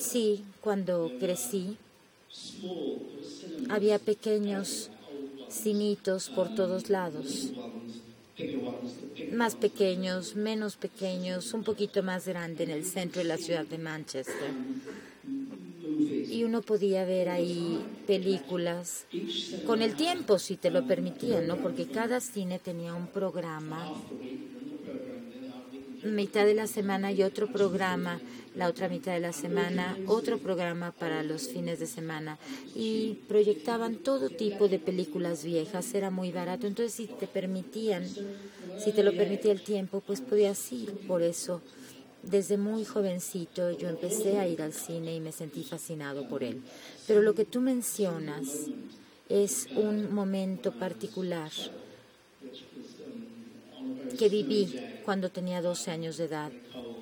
Sí, cuando crecí había pequeños cinitos por todos lados, más pequeños, menos pequeños, un poquito más grande en el centro de la ciudad de Manchester. Y uno podía ver ahí películas con el tiempo, si te lo permitían, ¿no? Porque cada cine tenía un programa mitad de la semana y otro programa la otra mitad de la semana, otro programa para los fines de semana. Y proyectaban todo tipo de películas viejas, era muy barato, entonces si te permitían, si te lo permitía el tiempo, pues podías ir, por eso desde muy jovencito yo empecé a ir al cine y me sentí fascinado por él. Pero lo que tú mencionas es un momento particular que viví cuando tenía 12 años de edad.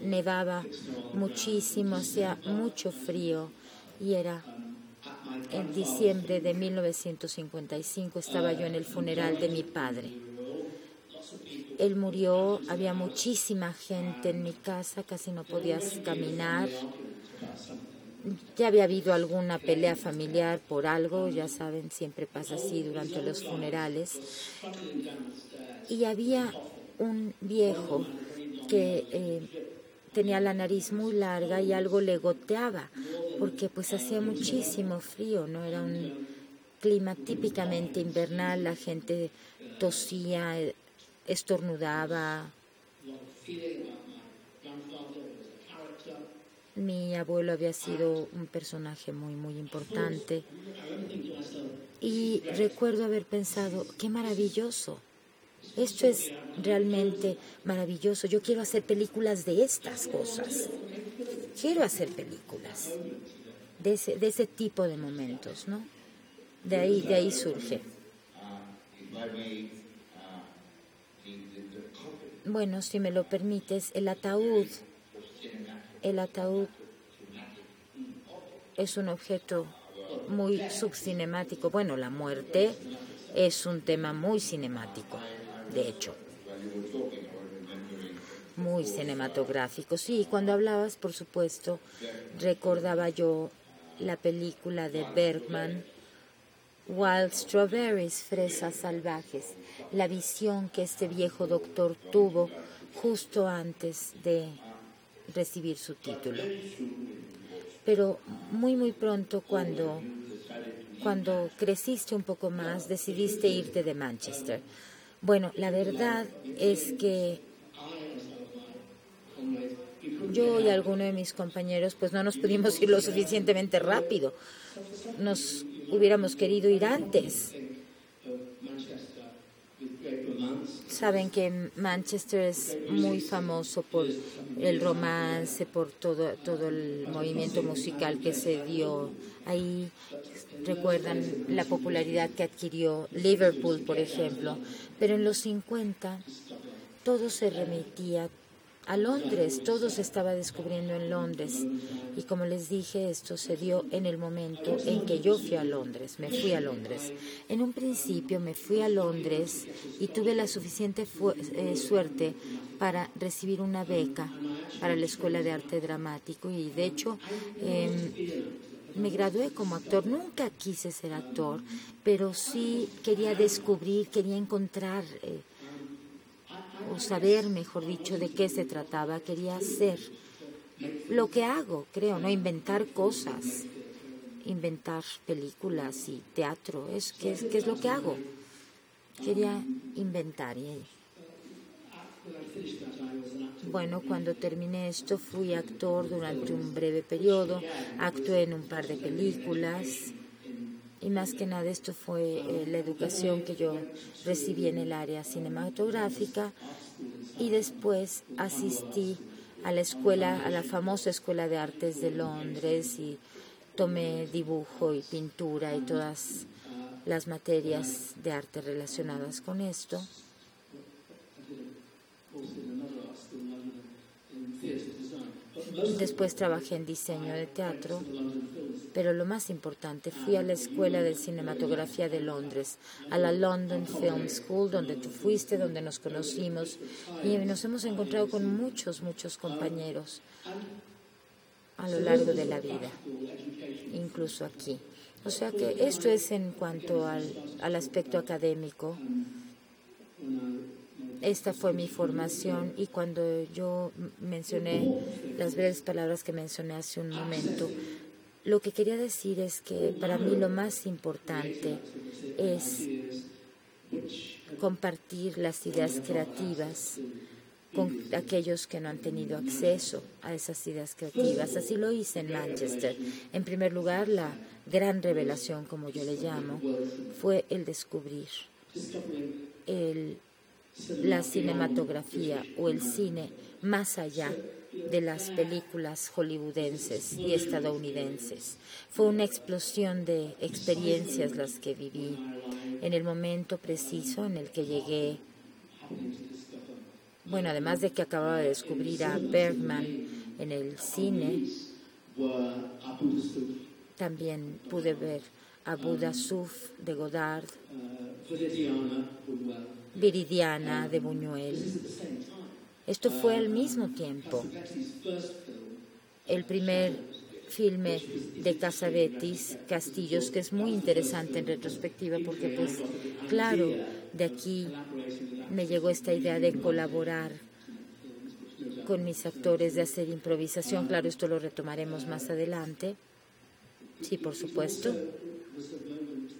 Nevaba muchísimo, hacía mucho frío y era en diciembre de 1955, estaba yo en el funeral de mi padre. Él murió, había muchísima gente en mi casa, casi no podías caminar. Ya había habido alguna pelea familiar por algo, ya saben, siempre pasa así durante los funerales. Y había un viejo que eh, tenía la nariz muy larga y algo le goteaba, porque pues hacía muchísimo frío, ¿no? Era un clima típicamente invernal, la gente tosía, estornudaba. Mi abuelo había sido un personaje muy, muy importante. Y recuerdo haber pensado, qué maravilloso esto es realmente maravilloso. Yo quiero hacer películas de estas cosas. Quiero hacer películas de ese, tipo de momentos, ¿no? De ahí, de ahí surge. Bueno, si me lo permites, el ataúd, el ataúd es un objeto muy subcinemático. Bueno, la muerte es un tema muy cinemático de hecho. Muy cinematográfico. Sí, cuando hablabas, por supuesto, recordaba yo la película de Bergman, Wild Strawberries, Fresas Salvajes, la visión que este viejo doctor tuvo justo antes de recibir su título. Pero muy, muy pronto, cuando, cuando creciste un poco más, decidiste irte de Manchester. Bueno, la verdad es que yo y alguno de mis compañeros pues no nos pudimos ir lo suficientemente rápido. Nos hubiéramos querido ir antes. Saben que Manchester es muy famoso por el romance, por todo, todo el movimiento musical que se dio ahí. Recuerdan la popularidad que adquirió Liverpool, por ejemplo. Pero en los 50 todo se remitía a Londres, todo se estaba descubriendo en Londres. Y como les dije, esto se dio en el momento en que yo fui a Londres, me fui a Londres. En un principio me fui a Londres y tuve la suficiente eh, suerte para recibir una beca para la Escuela de Arte Dramático y de hecho em, me gradué como actor. Nunca quise ser actor, pero sí quería descubrir, quería encontrar eh, o saber, mejor dicho, de qué se trataba. Quería hacer lo que hago, creo, no inventar cosas, inventar películas y teatro. Es que es, es lo que hago. Quería inventar y bueno, cuando terminé esto fui actor durante un breve periodo, actué en un par de películas y más que nada esto fue eh, la educación que yo recibí en el área cinematográfica y después asistí a la escuela, a la famosa Escuela de Artes de Londres y tomé dibujo y pintura y todas las materias de arte relacionadas con esto. Después trabajé en diseño de teatro, pero lo más importante, fui a la Escuela de Cinematografía de Londres, a la London Film School, donde tú fuiste, donde nos conocimos y nos hemos encontrado con muchos, muchos compañeros. a lo largo de la vida, incluso aquí. O sea que esto es en cuanto al, al aspecto académico. Esta fue mi formación y cuando yo mencioné las breves palabras que mencioné hace un momento, lo que quería decir es que para mí lo más importante es compartir las ideas creativas con aquellos que no han tenido acceso a esas ideas creativas. Así lo hice en Manchester. En primer lugar, la gran revelación, como yo le llamo, fue el descubrir la cinematografía o el cine más allá de las películas hollywoodenses y estadounidenses. Fue una explosión de experiencias las que viví en el momento preciso en el que llegué. Bueno, además de que acababa de descubrir a Bergman en el cine, también pude ver a Buddha Suf de Godard, Viridiana de Buñuel. Esto fue al mismo tiempo. El primer filme de Casavetis, Castillos, que es muy interesante en retrospectiva porque, pues, claro, de aquí me llegó esta idea de colaborar con mis actores, de hacer improvisación. Claro, esto lo retomaremos más adelante. Sí, por supuesto.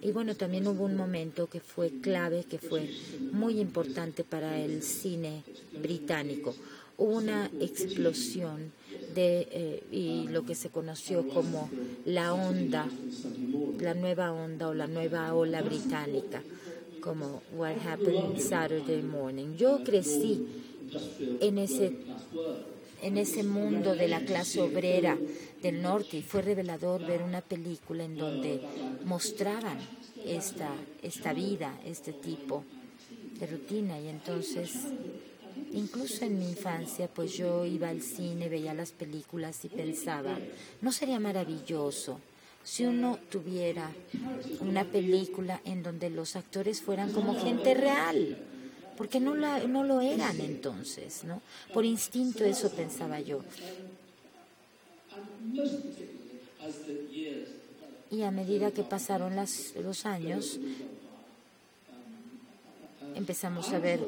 Y bueno, también hubo un momento que fue clave, que fue muy importante para el cine británico. Hubo una explosión de eh, y lo que se conoció como la onda, la nueva onda o la nueva ola británica, como What Happened Saturday Morning. Yo crecí en ese en ese mundo de la clase obrera del norte y fue revelador ver una película en donde mostraban esta, esta vida, este tipo de rutina y entonces incluso en mi infancia pues yo iba al cine, veía las películas y pensaba, ¿no sería maravilloso si uno tuviera una película en donde los actores fueran como gente real? Porque no, la, no lo eran entonces, ¿no? Por instinto eso pensaba yo. Y a medida que pasaron los años, empezamos a ver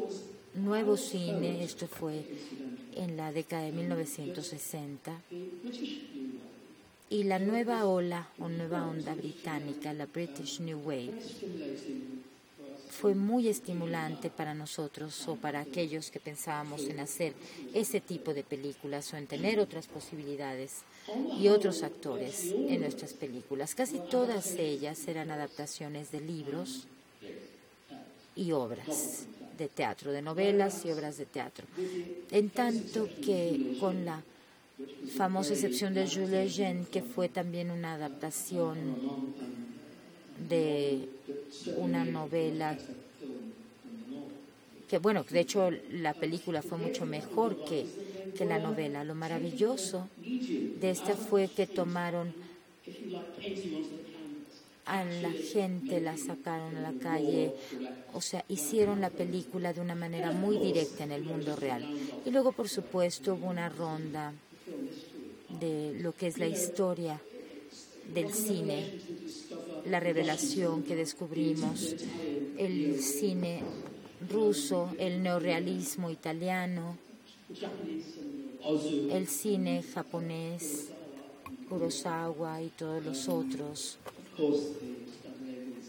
nuevo cine, esto fue en la década de 1960, y la nueva ola o nueva onda británica, la British New Wave, fue muy estimulante para nosotros o para aquellos que pensábamos en hacer ese tipo de películas o en tener otras posibilidades y otros actores en nuestras películas. Casi todas ellas eran adaptaciones de libros y obras de teatro, de novelas y obras de teatro. En tanto que con la famosa excepción de Jules Jean, que fue también una adaptación de una novela que bueno, de hecho la película fue mucho mejor que, que la novela. Lo maravilloso de esta fue que tomaron a la gente, la sacaron a la calle, o sea, hicieron la película de una manera muy directa en el mundo real. Y luego, por supuesto, hubo una ronda de lo que es la historia del cine, la revelación que descubrimos, el cine ruso, el neorealismo italiano, el cine japonés, Kurosawa y todos los otros.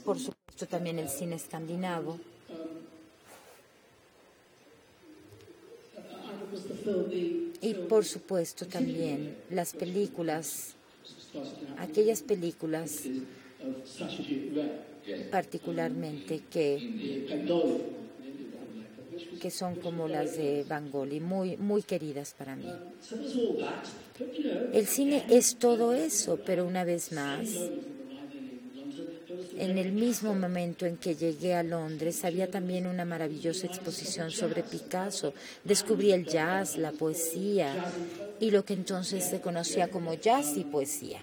Por supuesto también el cine escandinavo. Y por supuesto también las películas, aquellas películas particularmente que que son como las de Bangoli, muy, muy queridas para mí. El cine es todo eso, pero una vez más, en el mismo momento en que llegué a Londres había también una maravillosa exposición sobre Picasso. Descubrí el jazz, la poesía y lo que entonces se conocía como jazz y poesía.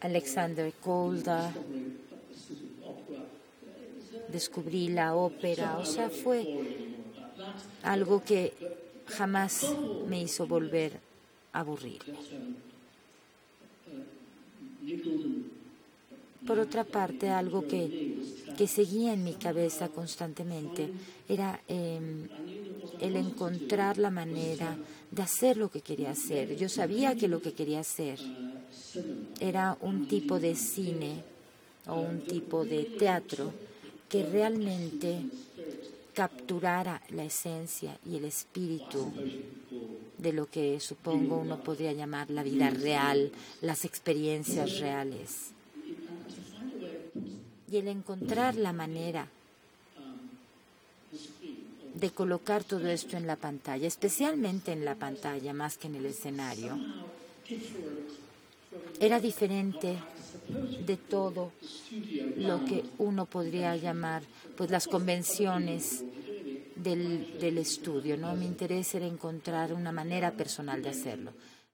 Alexander Kolda, descubrí la ópera, o sea, fue algo que jamás me hizo volver a aburrirme. Por otra parte, algo que, que seguía en mi cabeza constantemente era em, el encontrar la manera de hacer lo que quería hacer. Yo sabía que lo que quería hacer era un tipo de cine o un tipo de teatro que realmente capturara la esencia y el espíritu de lo que supongo uno podría llamar la vida real, las experiencias reales. Y el encontrar la manera de colocar todo esto en la pantalla, especialmente en la pantalla más que en el escenario, era diferente de todo lo que uno podría llamar pues las convenciones del, del estudio. ¿no? Mi interés era encontrar una manera personal de hacerlo.